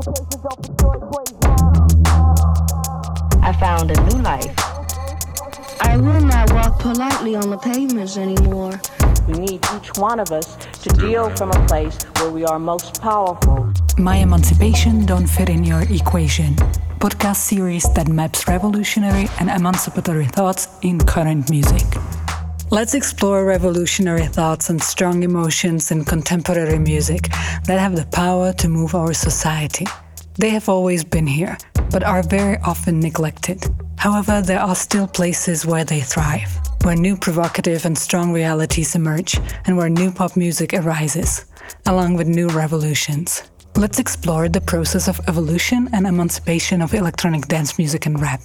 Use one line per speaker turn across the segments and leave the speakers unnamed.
I found a new life.
I will not walk politely on the pavements anymore.
We need each one of us to deal from a place where we are most powerful.
My Emancipation Don't Fit in Your Equation podcast series that maps revolutionary and emancipatory thoughts in current music. Let's explore revolutionary thoughts and strong emotions in contemporary music that have the power to move our society. They have always been here, but are very often neglected. However, there are still places where they thrive, where new provocative and strong realities emerge, and where new pop music arises, along with new revolutions. Let's explore the process of evolution and emancipation of electronic dance music and rap.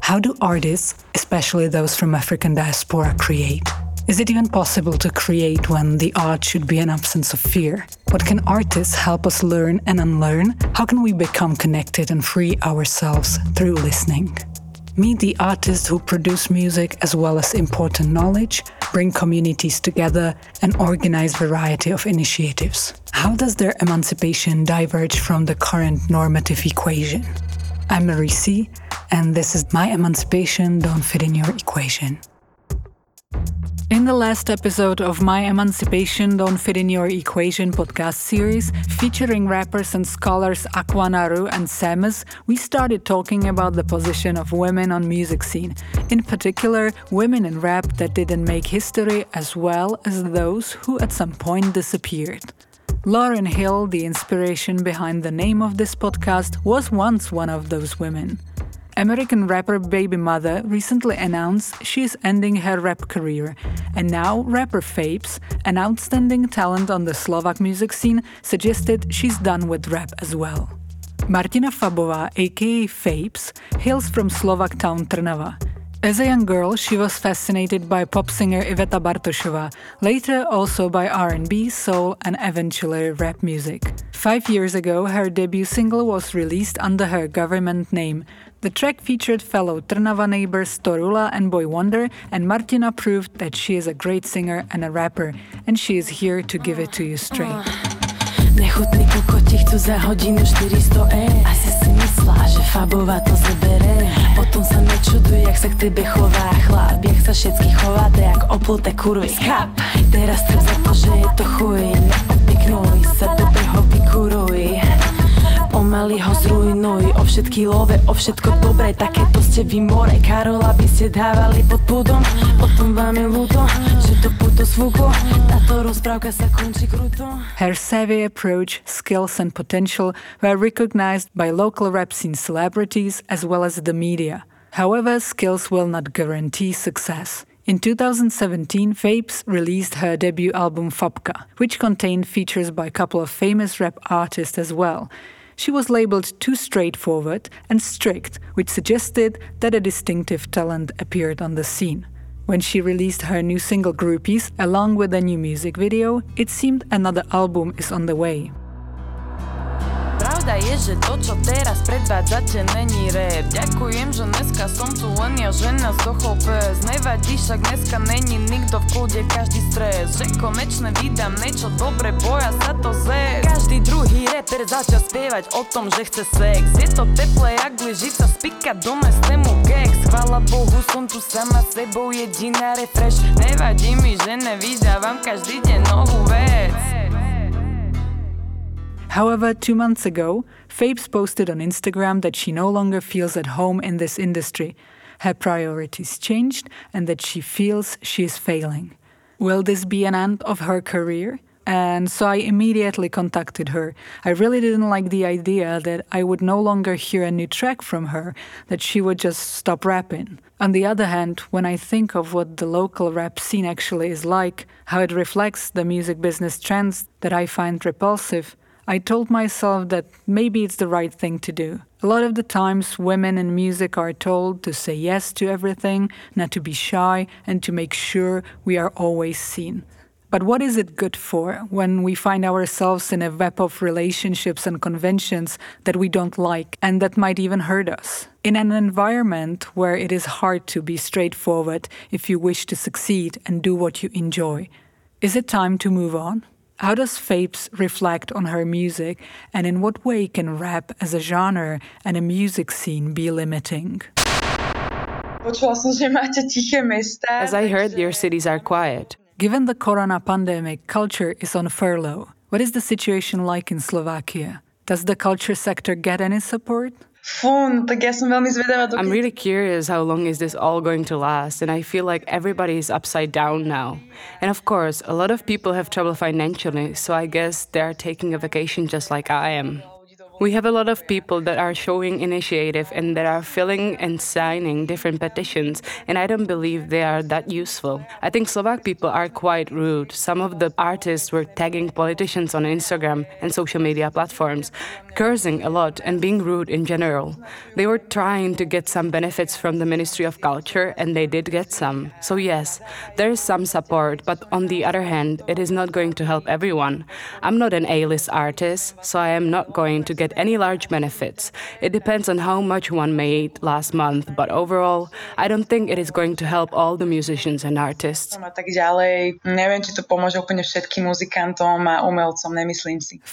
How do artists, especially those from African diaspora, create? Is it even possible to create when the art should be an absence of fear? What can artists help us learn and unlearn? How can we become connected and free ourselves through listening? Meet the artists who produce music as well as important knowledge, bring communities together, and organize variety of initiatives. How does their emancipation diverge from the current normative equation? I'm Mary C, and this is My Emancipation Don't Fit in Your Equation. In the last episode of My Emancipation Don't Fit in Your Equation podcast series, featuring rappers and scholars Akua Naru and Sammus, we started talking about the position of women on music scene, in particular women in rap that didn't make history as well as those who at some point disappeared. Lauryn Hill, the inspiration behind the name of this podcast, was once one of those women. American rapper Bbymutha recently announced she is ending her rap career, and now rapper Fejbs, an outstanding talent on the Slovak music scene, suggested she's done with rap as well. Martina Fabová, aka Fejbs, hails from Slovak town Trnava. As a young girl, she was fascinated by pop singer Iveta Bartošová, later also by R&B, soul, and eventually rap music. Five years ago, her debut single was released under her government name, the track featured fellow Trnava neighbors Torula and Boy Wonder, and Martina proved that she is a great singer and a rapper, and she is here to give it to you straight.
Nechutný za hodinu 400 e. Asi si myslela, že Fabová to zebere. Potom sa nečuduj, jak sa k tebe chová chlap. Jak sa všetky chováte, jak kurvy teraz trp za to, že je to chuj. Sa, Pomaly ho zrujnuj O všetky love, o všetko dobré Takéto ste vy more. Karola by ste dávali pod púdom vám je ľúto Že to puto Táto rozprávka sa končí kruto.
Her savvy approach, skills and potential were recognized by local rap scene celebrities as well as the media. However, skills will not guarantee success. In 2017, Fejbs released her debut album Fabka, which contained features by a couple of famous rap artists as well, she was labeled too straightforward and strict, which suggested that a distinctive talent appeared on the scene. When she released her new single Groupies along with a new music video, it seemed another album is on the way.
Pravda je, že to, čo teraz predvádzate, není rap. Ďakujem, že dneska som tu len ja žena z pes Nevadí, však dneska není nikto v kľude, každý stres. Že konečne vydám niečo dobre, boja sa to zec Každý druhý rapper začal spievať o tom, že chce sex. Je to teplé, jak sa spika doma z tému gex Chvala Bohu, som tu sama sebou jediná refresh. Nevadí mi, že nevydávam každý deň novú vec
However, two months ago, Fejbs posted on Instagram that she no longer feels at home in this industry. Her priorities changed and that she feels she is failing. Will this be an end of her career? And so I immediately contacted her. I really didn't like the idea that I would no longer hear a new track from her, that she would just stop rapping. On the other hand, when I think of what the local rap scene actually is like, how it reflects the music business trends that I find repulsive, I told myself that maybe it's the right thing to do. A lot of the times, women in music are told to say yes to everything, not to be shy, and to make sure we are always seen. But what is it good for when we find ourselves in a web of relationships and conventions that we don't like and that might even hurt us? In an environment where it is hard to be straightforward if you wish to succeed and do what you enjoy, is it time to move on? How does Fejbs reflect on her music, and in what way can rap as a genre and a music scene be limiting?
As I heard, your cities are quiet.
Given the corona pandemic, culture is on furlough. What is the situation like in Slovakia? Does the culture sector get any support?
Fun, tak ja som veľmi zvedavá. I'm really curious how long is this all going to last, and I feel like everybody is upside down now. And of course, a lot of people have trouble financially, so I guess they're taking a vacation just like I am. We have a lot of people that are showing initiative and that are filling and signing different petitions, and I don't believe they are that useful. I think Slovak people are quite rude. Some of the artists were tagging politicians on Instagram and social media platforms, cursing a lot and being rude in general. They were trying to get some benefits from the Ministry of Culture, and they did get some. So, yes, there is some support, but on the other hand, it is not going to help everyone. I'm not an A list artist, so I am not going to get get any large benefits. It depends on how much one made last month, but overall, I don't think it is going to help all the musicians and artists.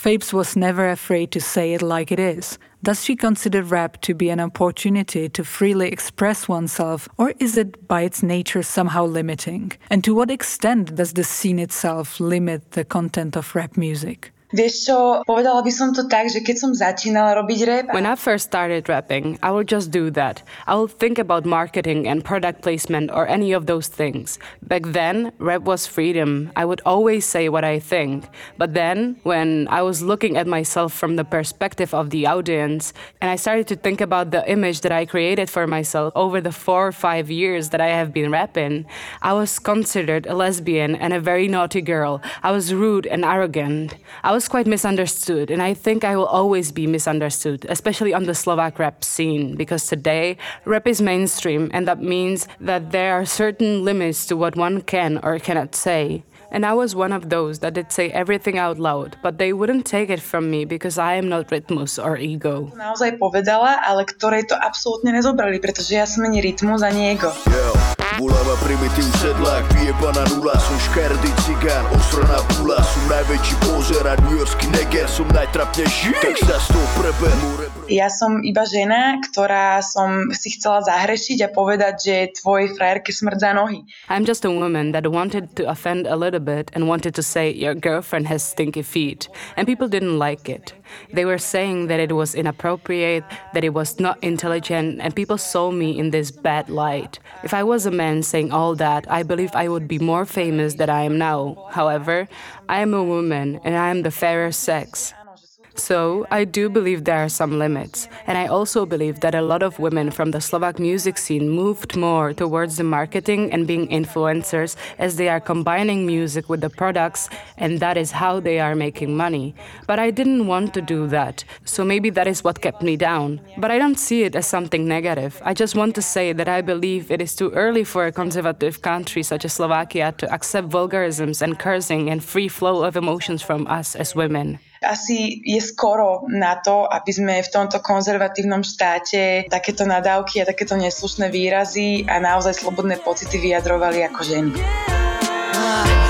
Fejbs was never afraid to say it like it is. Does she consider rap to be an opportunity to freely express oneself, or is it by its nature somehow limiting? And to what extent does the scene itself limit the content of rap music?
Vieš čo, povedala by som to tak, že keď som začínala robiť rap...
When I first started rapping, I would just do that. I would think about marketing and product placement or any of those things. Back then, rap was freedom. I would always say what I think. But then, when I was looking at myself from the perspective of the audience, and I started to think about the image that I created for myself over the four or five years that I have been rapping, I was considered a lesbian and a very naughty girl. I was rude and arrogant. I was was quite misunderstood, and I think I will always be misunderstood, especially on the Slovak rap scene, because today rap is mainstream, and that means that there are certain limits to what one can or cannot say. And I was one of those that did say everything out loud, but they wouldn't take it from me because I am not Rytmus or ego.
Naozaj povedala, ale ktorej to absolútne nezobrali, pretože ja som ani Rytmus, ani ego. Yeah.
Voláva primitív sedlák, vyjebaná nula Som škardý cigán, osraná pula Som najväčší pozer New Yorkský neger Som najtrapnejší, tak sa s tou preberú
ja som iba žena, ktorá som si chcela zahrešiť a povedať, že frajerke nohy.
I'm just a woman that wanted to offend a little bit and wanted to say your girlfriend has stinky feet. And people didn't like it. They were saying that it was inappropriate, that it was not intelligent, and people saw me in this bad light. If I was a man saying all that, I believe I would be more famous than I am now. However, I am a woman and I am the fairer sex. So, I do believe there are some limits, and I also believe that a lot of women from the Slovak music scene moved more towards the marketing and being influencers as they are combining music with the products, and that is how they are making money. But I didn't want to do that, so maybe that is what kept me down. But I don't see it as something negative. I just want to say that I believe it is too early for a conservative country such as Slovakia to accept vulgarisms and cursing and free flow of emotions from us as women.
Asi je skoro na to, aby sme v tomto konzervatívnom štáte takéto nadávky a takéto neslušné výrazy a naozaj slobodné pocity vyjadrovali ako ženy.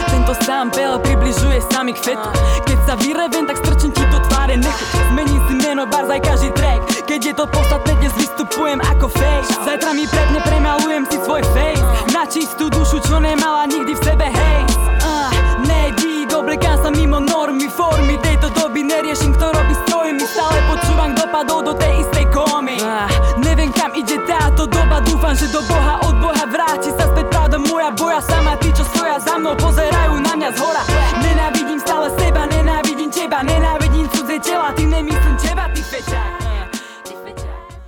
Tento sám pel približuje sa mi k fetu. Keď sa vyrevem, tak strčím ti to tváre nechu. Zmením si meno, bar za každý track. Keď je to podstatné, dnes vystupujem ako face. Zajtra mi prepne, premalujem si svoj face. Na čistú dušu, čo nemala nikdy v sebe, hej uh, Ne, dík, oblekám sa mimo normy, formy Tejto doby neriešim, kto robí strojmi Stále počúvam, kto padol do tej istej komy ah, Neviem, kam ide táto doba Dúfam, že do Boha od Boha vráti sa späť pravda moja boja Sama tí, čo stoja za mnou, pozerajú na mňa z hora Nenávidím stále seba, nenávidím teba Nenávidím cudzie tela, ty nemyslím teba, ty fečák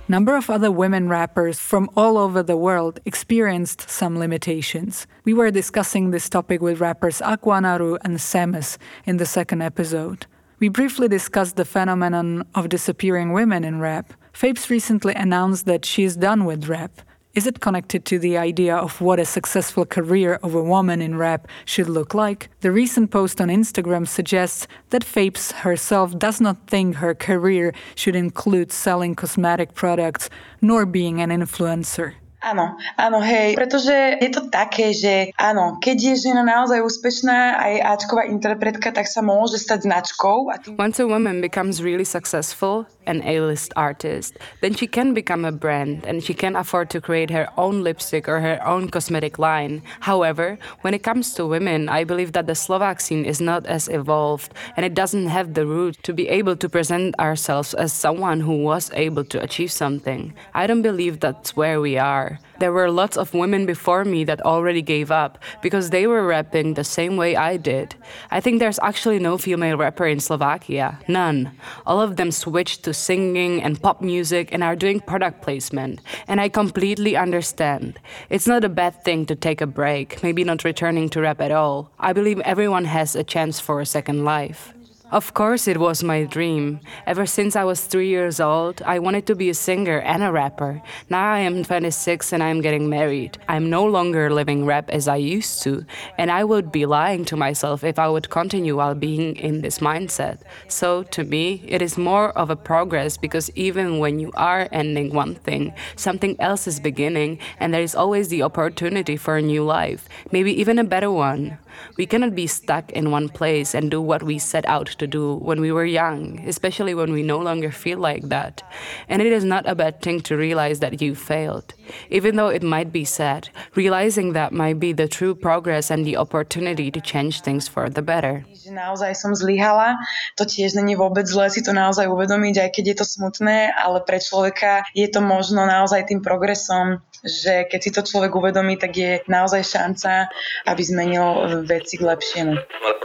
Number of other women rappers from all over the world experienced some limitations. We were discussing this topic with rappers Akua Naru and Sammus in the second episode. We briefly discussed the phenomenon of disappearing women in rap. Fejbs recently announced that she's done with rap. Is it connected to the idea of what a successful career of a woman in rap should look like? The recent post on Instagram suggests that Fejbs herself does not think her career should include selling cosmetic products nor being an influencer.
Áno, áno, hej, pretože je to také, že áno, keď je žena naozaj úspešná aj Ačková interpretka, tak sa môže stať značkou. A tým...
Once a woman becomes really successful, an A-list artist, then she can become a brand and she can afford to create her own lipstick or her own cosmetic line. However, when it comes to women, I believe that the Slovak scene is not as evolved and it doesn't have the root to be able to present ourselves as someone who was able to achieve something. I don't believe that's where we are. There were lots of women before me that already gave up because they were rapping the same way I did. I think there's actually no female rapper in Slovakia. None. All of them switched to singing and pop music and are doing product placement. And I completely understand. It's not a bad thing to take a break, maybe not returning to rap at all. I believe everyone has a chance for a second life. Of course, it was my dream. Ever since I was three years old, I wanted to be a singer and a rapper. Now I am 26 and I'm getting married. I'm no longer living rap as I used to, and I would be lying to myself if I would continue while being in this mindset. So, to me, it is more of a progress because even when you are ending one thing, something else is beginning, and there is always the opportunity for a new life, maybe even a better one. We cannot be stuck in one place and do what we set out to do when we were young, especially when we no longer feel like that. And it is not a bad thing to realize that you failed. Even though it might be sad, realizing that might be the true progress and the opportunity to change things for the better.
Je to možno naozaj tým progresom, že keď si to človek uvedomí, tak je naozaj šanca, aby zmenil veci k lepšiemu.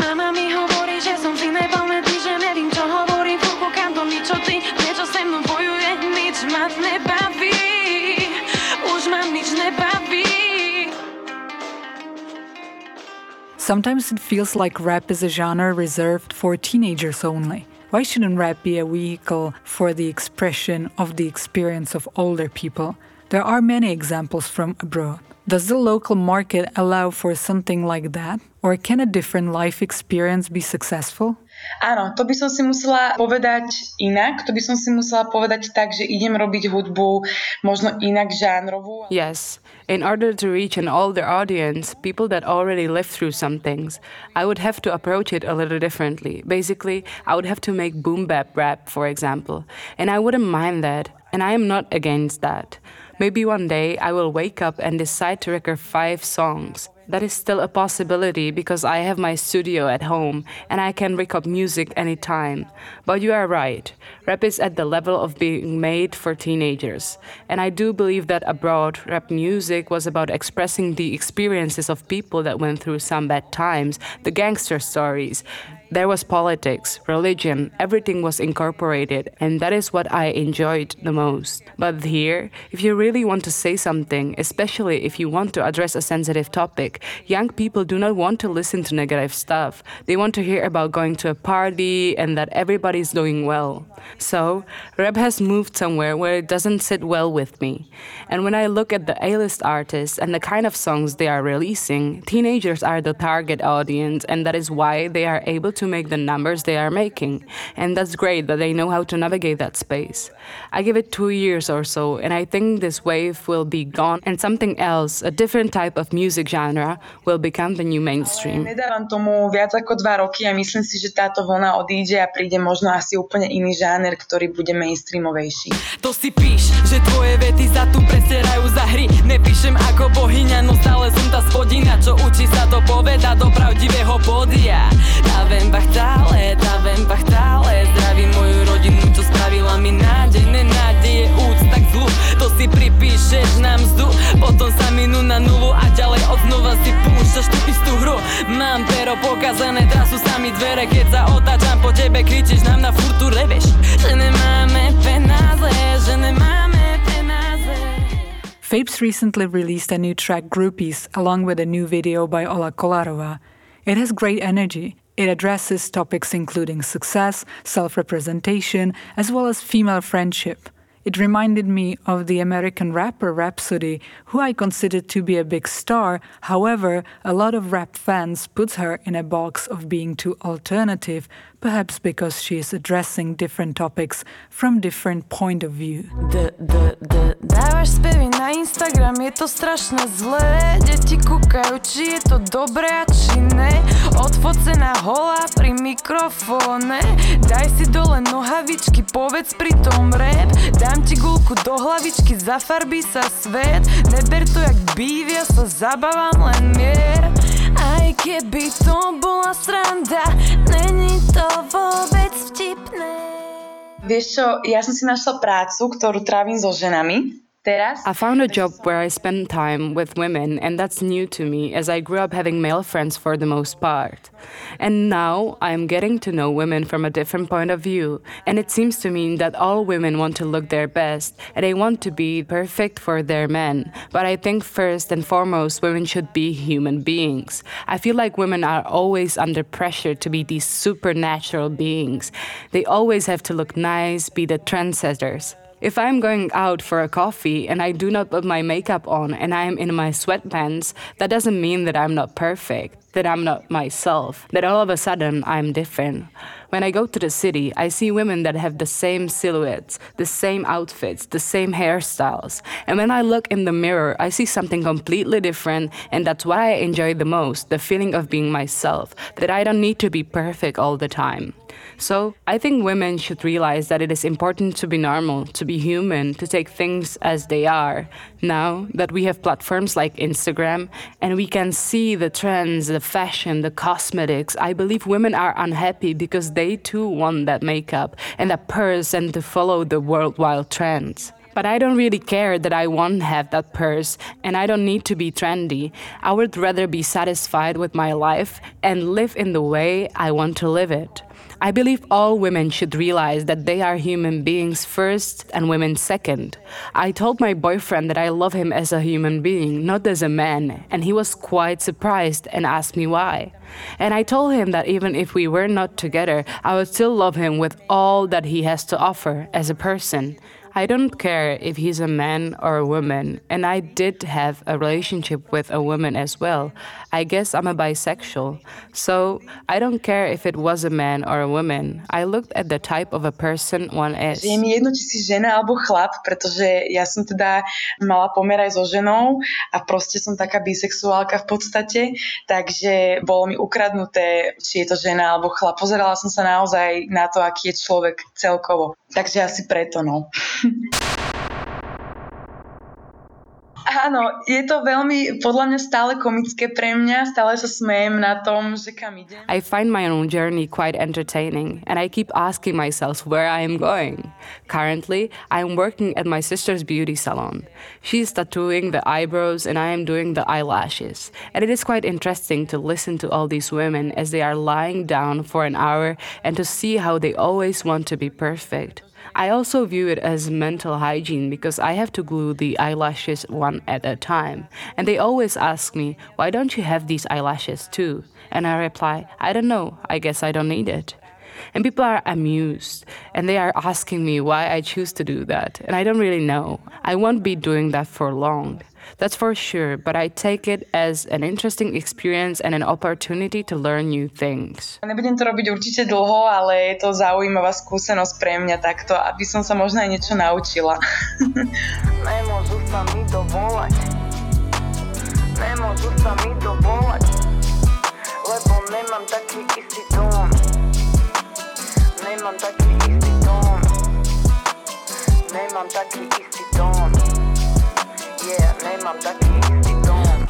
Mama mi hovorí, že som si nepamätý, že nevím, čo hovorím, fúku, kam to niečo ty, niečo se mnou bojuje, nič ma nebaví, už ma nič nebaví.
Sometimes it feels like rap is a genre reserved for teenagers only. Why shouldn't rap be a vehicle for the expression of the experience of older people? There are many examples from abroad. Does the local market allow for something like that? Or can a different life experience be successful?
Áno, to by som si musela povedať inak. To by som si musela povedať tak, že idem robiť hudbu možno inak žánrovú.
Yes. In order to reach an older audience, people that already lived through some things, I would have to approach it a little differently. Basically, I would have to make boom bap rap, for example. And I wouldn't mind that. And I am not against that. Maybe one day I will wake up and decide to record five songs that is still a possibility because I have my studio at home and I can record music anytime. But you are right, rap is at the level of being made for teenagers. And I do believe that abroad, rap music was about expressing the experiences of people that went through some bad times, the gangster stories, there was politics, religion, everything was incorporated, and that is what I enjoyed the most. But here, if you really want to say something, especially if you want to address a sensitive topic, young people do not want to listen to negative stuff. They want to hear about going to a party and that everybody's doing well. So, rap has moved somewhere where it doesn't sit well with me. And when I look at the A list artists and the kind of songs they are releasing, teenagers are the target audience, and that is why they are able to to make the numbers they are making. And that's great that they know how to navigate that space. I give it two years or so, and I think this wave will be gone and something else, a different type of music genre, will become the new mainstream.
Nedávam tomu viac ako dva roky a myslím si, že táto vlna odíde a príde možno asi úplne iný žáner, ktorý bude mainstreamovejší.
To si píš, že tvoje vety sa tu presierajú za hry. Nepíšem ako bohyňa, no stále som tá spodina, čo učí sa to poveda do pravdivého podia. Dávem bachtále, dávem bachtále Zdravím moju rodinu, čo spravila mi nádej. Nenádeje, úcta k zlu To si pripíšeš na mzdu. Potom sa minú na nulu a ďalej od znova si púšťaš tú istú hru. Mám pero pokazané, trasu sa mi dvere. Keď sa otáčam po tebe, kričíš nám na furtu reveš. Že nemáme penáze, že nemáme
Fapes recently released a new track Groupies along with a new video by Ola Kolarova. It has great energy. It addresses topics including success, self representation, as well as female friendship. It reminded me of the American rapper Rapsody, who I considered to be a big star. However, a lot of rap fans put her in a box of being too alternative, perhaps because she is addressing different topics from different point of view.
D, d, dávaš spevy na Instagram, je to strašne zlé. Deti kúkajú, či je to dobré a či ne. Odfocená holá pri mikrofóne Daj si dole nohavičky, povedz pri tom rap. Dám ti gulku do hlavičky, zafarbí sa svet. Neber to jak býv, ja sa zabávam len mier Aj keby to bola sranda, není to vôbec vtipné.
Vieš čo, ja som si našla prácu, ktorú trávim so ženami
I found a job where I spend time with women, and that's new to me as I grew up having male friends for the most part. And now I am getting to know women from a different point of view, and it seems to me that all women want to look their best and they want to be perfect for their men. But I think first and foremost, women should be human beings. I feel like women are always under pressure to be these supernatural beings. They always have to look nice, be the trendsetters. If I'm going out for a coffee and I do not put my makeup on and I am in my sweatpants, that doesn't mean that I'm not perfect, that I'm not myself, that all of a sudden I'm different. When I go to the city, I see women that have the same silhouettes, the same outfits, the same hairstyles. And when I look in the mirror, I see something completely different, and that's what I enjoy the most the feeling of being myself, that I don't need to be perfect all the time. So I think women should realize that it is important to be normal, to be human, to take things as they are. Now that we have platforms like Instagram and we can see the trends, the fashion, the cosmetics, I believe women are unhappy because they too want that makeup and that purse and to follow the worldwide trends. But I don't really care that I won't have that purse and I don't need to be trendy. I would rather be satisfied with my life and live in the way I want to live it. I believe all women should realize that they are human beings first and women second. I told my boyfriend that I love him as a human being, not as a man, and he was quite surprised and asked me why. And I told him that even if we were not together, I would still love him with all that he has to offer as a person. I don't care if he's a man or a woman, and I did have a relationship with a woman as well. I guess I'm a bisexual, so I don't care if it was a man or a woman. I looked at the type of a person one is.
Je mi jedno, či si žena alebo chlap, pretože ja som teda mala pomer aj so ženou a proste som taká bisexuálka v podstate, takže bolo mi ukradnuté, či je to žena alebo chlap. Pozerala som sa naozaj na to, aký je človek celkovo. Takže asi preto, no. Áno, je to veľmi, podľa mňa stále komické pre mňa, stále sa smejem na tom, že kam idem.
I find my own journey quite entertaining and I keep asking myself where I am going. Currently, I am working at my sister's beauty salon. She is tattooing the eyebrows and I am doing the eyelashes. And it is quite interesting to listen to all these women as they are lying down for an hour and to see how they always want to be perfect. I also view it as mental hygiene because I have to glue the eyelashes one at a time. And they always ask me, why don't you have these eyelashes too? And I reply, I don't know, I guess I don't need it. And people are amused and they are asking me why I choose to do that. And I don't really know. I won't be doing that for long. That's for sure, but I take it as an interesting experience and an opportunity to learn new things.
Nebudem to robiť určite dlho, ale je to zaujímavá skúsenosť pre mňa takto, aby som sa možno aj niečo naučila. Nemôžu sa mi dovolať. Nemôžu sa mi dovolať. Lebo nemám taký istý dom. Nemám taký istý dom. Nemám taký istý dom.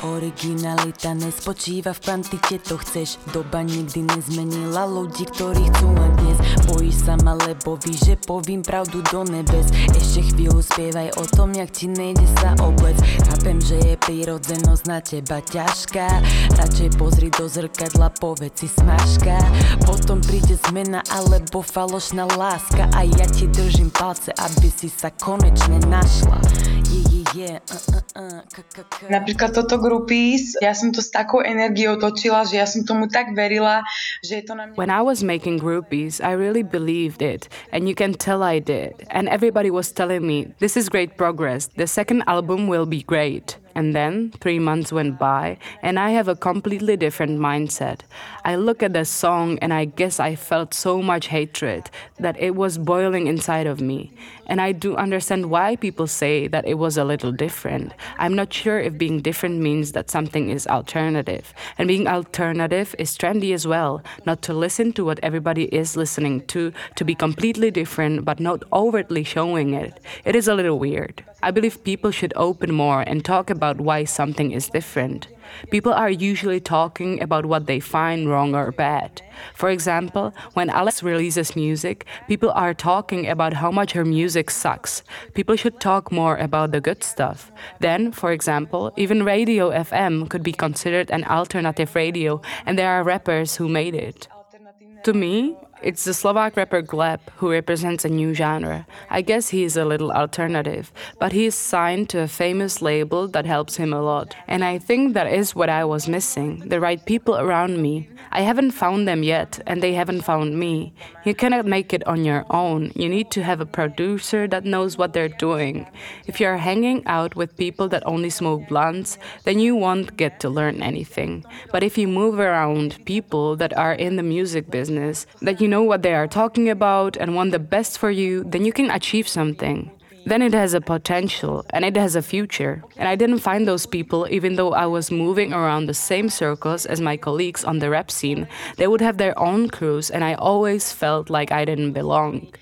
Originalita nespočíva v kvantite, to chceš. Doba nikdy nezmenila ľudí, ktorí chcú len dnes. Bojíš sa ma, lebo víš, že povím pravdu do nebes. Ešte chvíľu spievaj o tom, jak ti nejde sa oblec Chápem, že je prírodzenosť na teba ťažká. Radšej pozri do zrkadla, povedz si smažka. Potom príde zmena alebo falošná láska. A ja ti držím palce, aby si sa konečne našla. Yeah, yeah, yeah. Uh, uh, uh,
Napríklad toto groupies, ja som to s takou energiou točila, že ja som tomu tak verila, že je to na mňa...
When I was making groupies, I really believed it, and you can tell I did. And everybody was telling me, this is great progress, the second album will be great. And then three months went by, and I have a completely different mindset. I look at the song, and I guess I felt so much hatred that it was boiling inside of me. And I do understand why people say that it was a little different. I'm not sure if being different means that something is alternative. And being alternative is trendy as well, not to listen to what everybody is listening to, to be completely different but not overtly showing it. It is a little weird. I believe people should open more and talk about why something is different. People are usually talking about what they find wrong or bad. For example, when Alice releases music, people are talking about how much her music sucks. People should talk more about the good stuff. Then, for example, even Radio FM could be considered an alternative radio, and there are rappers who made it. To me, it's the Slovak rapper Gleb who represents a new genre. I guess he is a little alternative, but he is signed to a famous label that helps him a lot. And I think that is what I was missing the right people around me. I haven't found them yet, and they haven't found me. You cannot make it on your own. You need to have a producer that knows what they're doing. If you're hanging out with people that only smoke blunts, then you won't get to learn anything. But if you move around people that are in the music business, that you know what they are talking about and want the best for you, then you can achieve something. Then it has a potential and it has a future. And I didn't find those people, even though I was moving around the same circles as my colleagues on the rap scene. They would have their own crews, and I always felt like I didn't belong.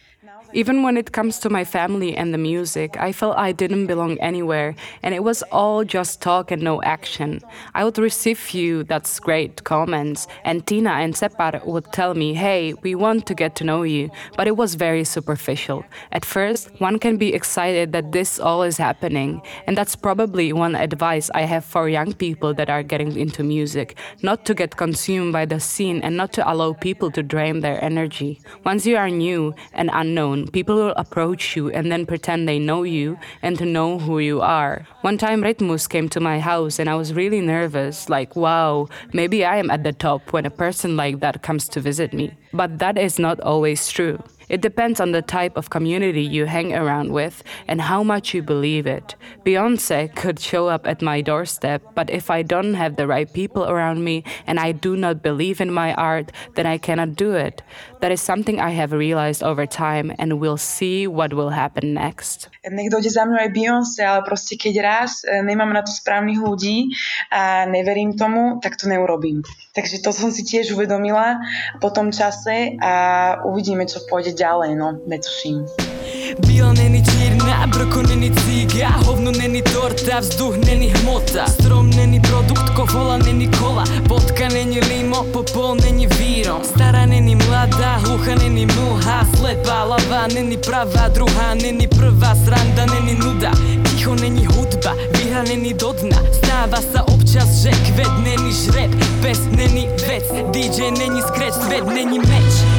Even when it comes to my family and the music, I felt I didn't belong anywhere, and it was all just talk and no action. I would receive few that's great comments, and Tina and Separ would tell me, hey, we want to get to know you, but it was very superficial. At first, one can be excited that this all is happening, and that's probably one advice I have for young people that are getting into music not to get consumed by the scene and not to allow people to drain their energy. Once you are new and unknown, people will approach you and then pretend they know you and to know who you are. One time, Rytmus came to my house and I was really nervous like, wow, maybe I am at the top when a person like that comes to visit me. But that is not always true. It depends on the type of community you hang around with and how much you believe it. Beyonce could show up at my doorstep, but if I don't have the right people around me and I do not believe in my art, then I cannot do it. That is something I have realized over time and we'll see what will happen next.
Nech dojde za mňou aj Beyoncé, ale proste keď raz nemám na to správnych ľudí a neverím tomu, tak to neurobím. Takže to som si tiež uvedomila po tom čase a uvidíme, čo pôjde ďalej, no, medzi vším. Біла нені чірня, брико нені ціга, говно нені торта, вздух нені гмота, стром нені продукт, ковола нені кола, водка нені лимо, попол нені віром, стара нені млада, глуха нені муха, слепа лава нені права, друга нені прва, сранда нені нуда, тихо нені худба, віра нені до дна, става са обчас жек, вед нені жреб, без нені вец, діджей нені скреч, свет нені меч.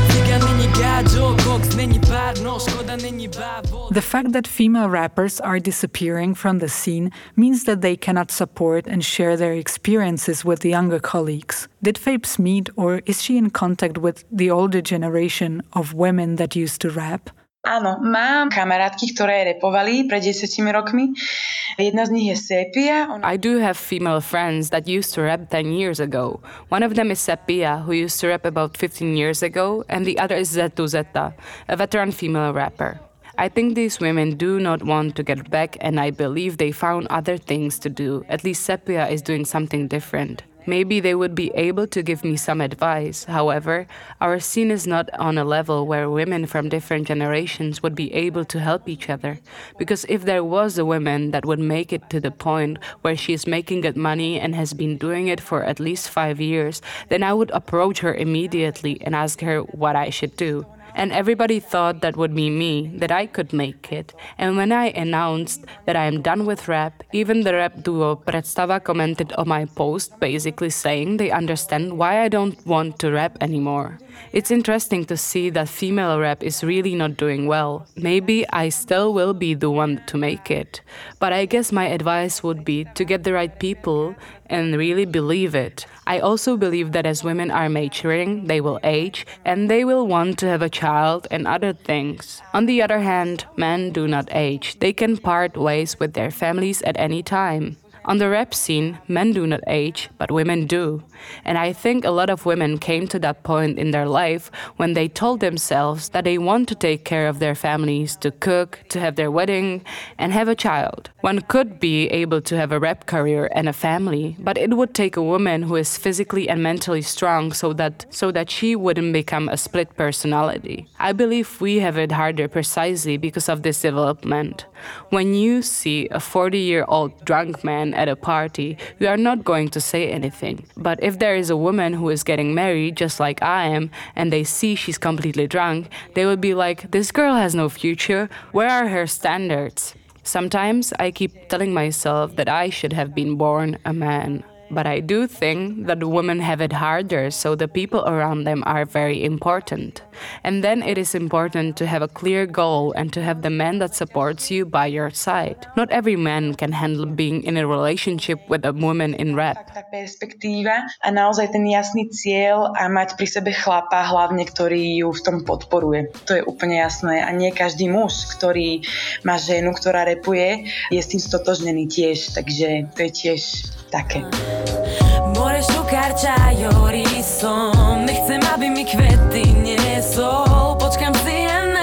The fact that female rappers are disappearing from the scene means that they cannot support and share their experiences with the younger colleagues. Did Fejbs meet, or is she in contact with the older generation of women that used to rap?
Áno, mám kamarátky, ktoré repovali pred 10 rokmi. Jedna z nich je Sepia.
I do have female friends that used to rap 10 years ago. One of them is Sepia, who used to rap about 15 years ago, and the other is Zetu Zeta, a veteran female rapper. I think these women do not want to get back, and I believe they found other things to do. At least Sepia is doing something different. Maybe they would be able to give me some advice. However, our scene is not on a level where women from different generations would be able to help each other. Because if there was a woman that would make it to the point where she is making good money and has been doing it for at least five years, then I would approach her immediately and ask her what I should do. And everybody thought that would be me, that I could make it. And when I announced that I am done with rap, even the rap duo Predstava commented on my post, basically saying they understand why I don't want to rap anymore. It's interesting to see that female rap is really not doing well. Maybe I still will be the one to make it. But I guess my advice would be to get the right people and really believe it. I also believe that as women are maturing, they will age and they will want to have a child and other things. On the other hand, men do not age. They can part ways with their families at any time. On the rap scene, men do not age, but women do. And I think a lot of women came to that point in their life when they told themselves that they want to take care of their families, to cook, to have their wedding, and have a child. One could be able to have a rap career and a family, but it would take a woman who is physically and mentally strong so that so that she wouldn't become a split personality. I believe we have it harder precisely because of this development. When you see a 40-year-old drunk man at a party, you are not going to say anything. But if there is a woman who is getting married just like I am and they see she's completely drunk, they will be like, "This girl has no future. Where are her standards?" Sometimes I keep telling myself that I should have been born a man. But I do think that women have it harder, so the people around them are very important. And then it is important to have a clear goal and to have the man that supports you by your side. Not every man can handle being in a relationship with a woman in rap.
A naozaj ten jasný a pri chlapa, hlavne v tom podporuje. To je úplne jasné. A každý muž, má ženu, repuje. Takže to je také. More aby mi na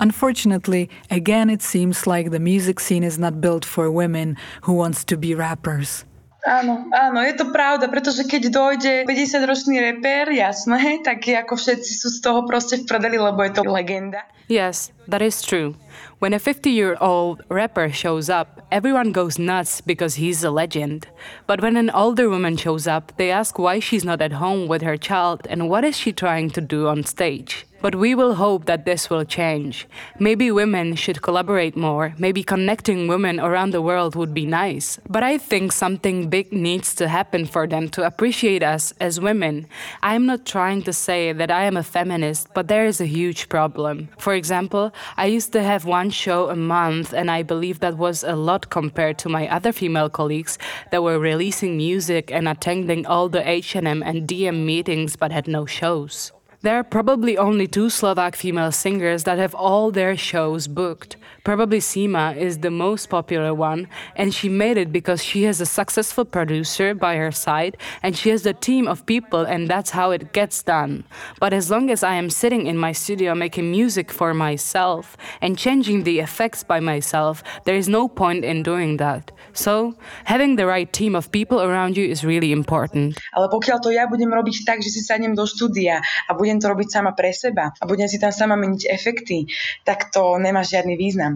Unfortunately, again it seems like the music scene is not built for women who wants to be rappers.
Áno, áno, je to pravda, pretože keď dojde 50-ročný reper, jasné, tak ako všetci sú z toho proste v prdeli, lebo je to legenda.
Yes, that is true. When a 50 year old rapper shows up, everyone goes nuts because he's a legend. But when an older woman shows up, they ask why she's not at home with her child and what is she trying to do on stage. But we will hope that this will change. Maybe women should collaborate more. Maybe connecting women around the world would be nice. But I think something big needs to happen for them to appreciate us as women. I am not trying to say that I am a feminist, but there is a huge problem. For example, I used to have one show a month, and I believe that was a lot compared to my other female colleagues that were releasing music and attending all the H&M and DM meetings but had no shows. There are probably only two Slovak female singers that have all their shows booked. Probably Sima is the most popular one, and she made it because she has a successful producer by her side and she has a team of people, and that's how it gets done. But as long as I am sitting in my studio making music for myself and changing the effects by myself, there is no point in doing that. So, having the right team of people around you is really important.
Ale pokiaľ to ja budem robiť tak, že si sadnem do štúdia a budem to robiť sama pre seba a budem si tam sama meniť efekty, tak to nemá žiadny význam.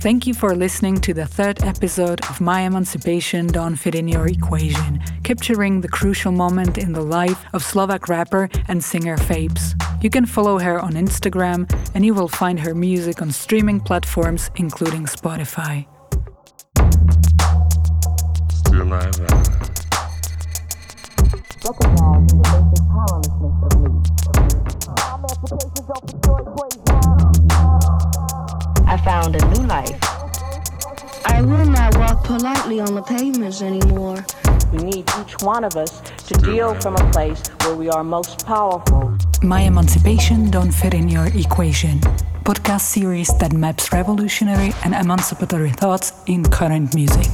Thank you for listening to the third episode of My Emancipation Don't Fit in Your Equation, capturing the crucial moment in the life of Slovak rapper and singer Fejbs. You can follow her on Instagram and you will find her music on streaming platforms including Spotify. Still I Recognize eh? the basic powerlessness of me.
I found a new life.
I will not walk politely on the pavements anymore.
We need each one of us to deal from a place where we are most powerful.
My emancipation don't fit in your equation. Podcast series that maps revolutionary and emancipatory thoughts in current music.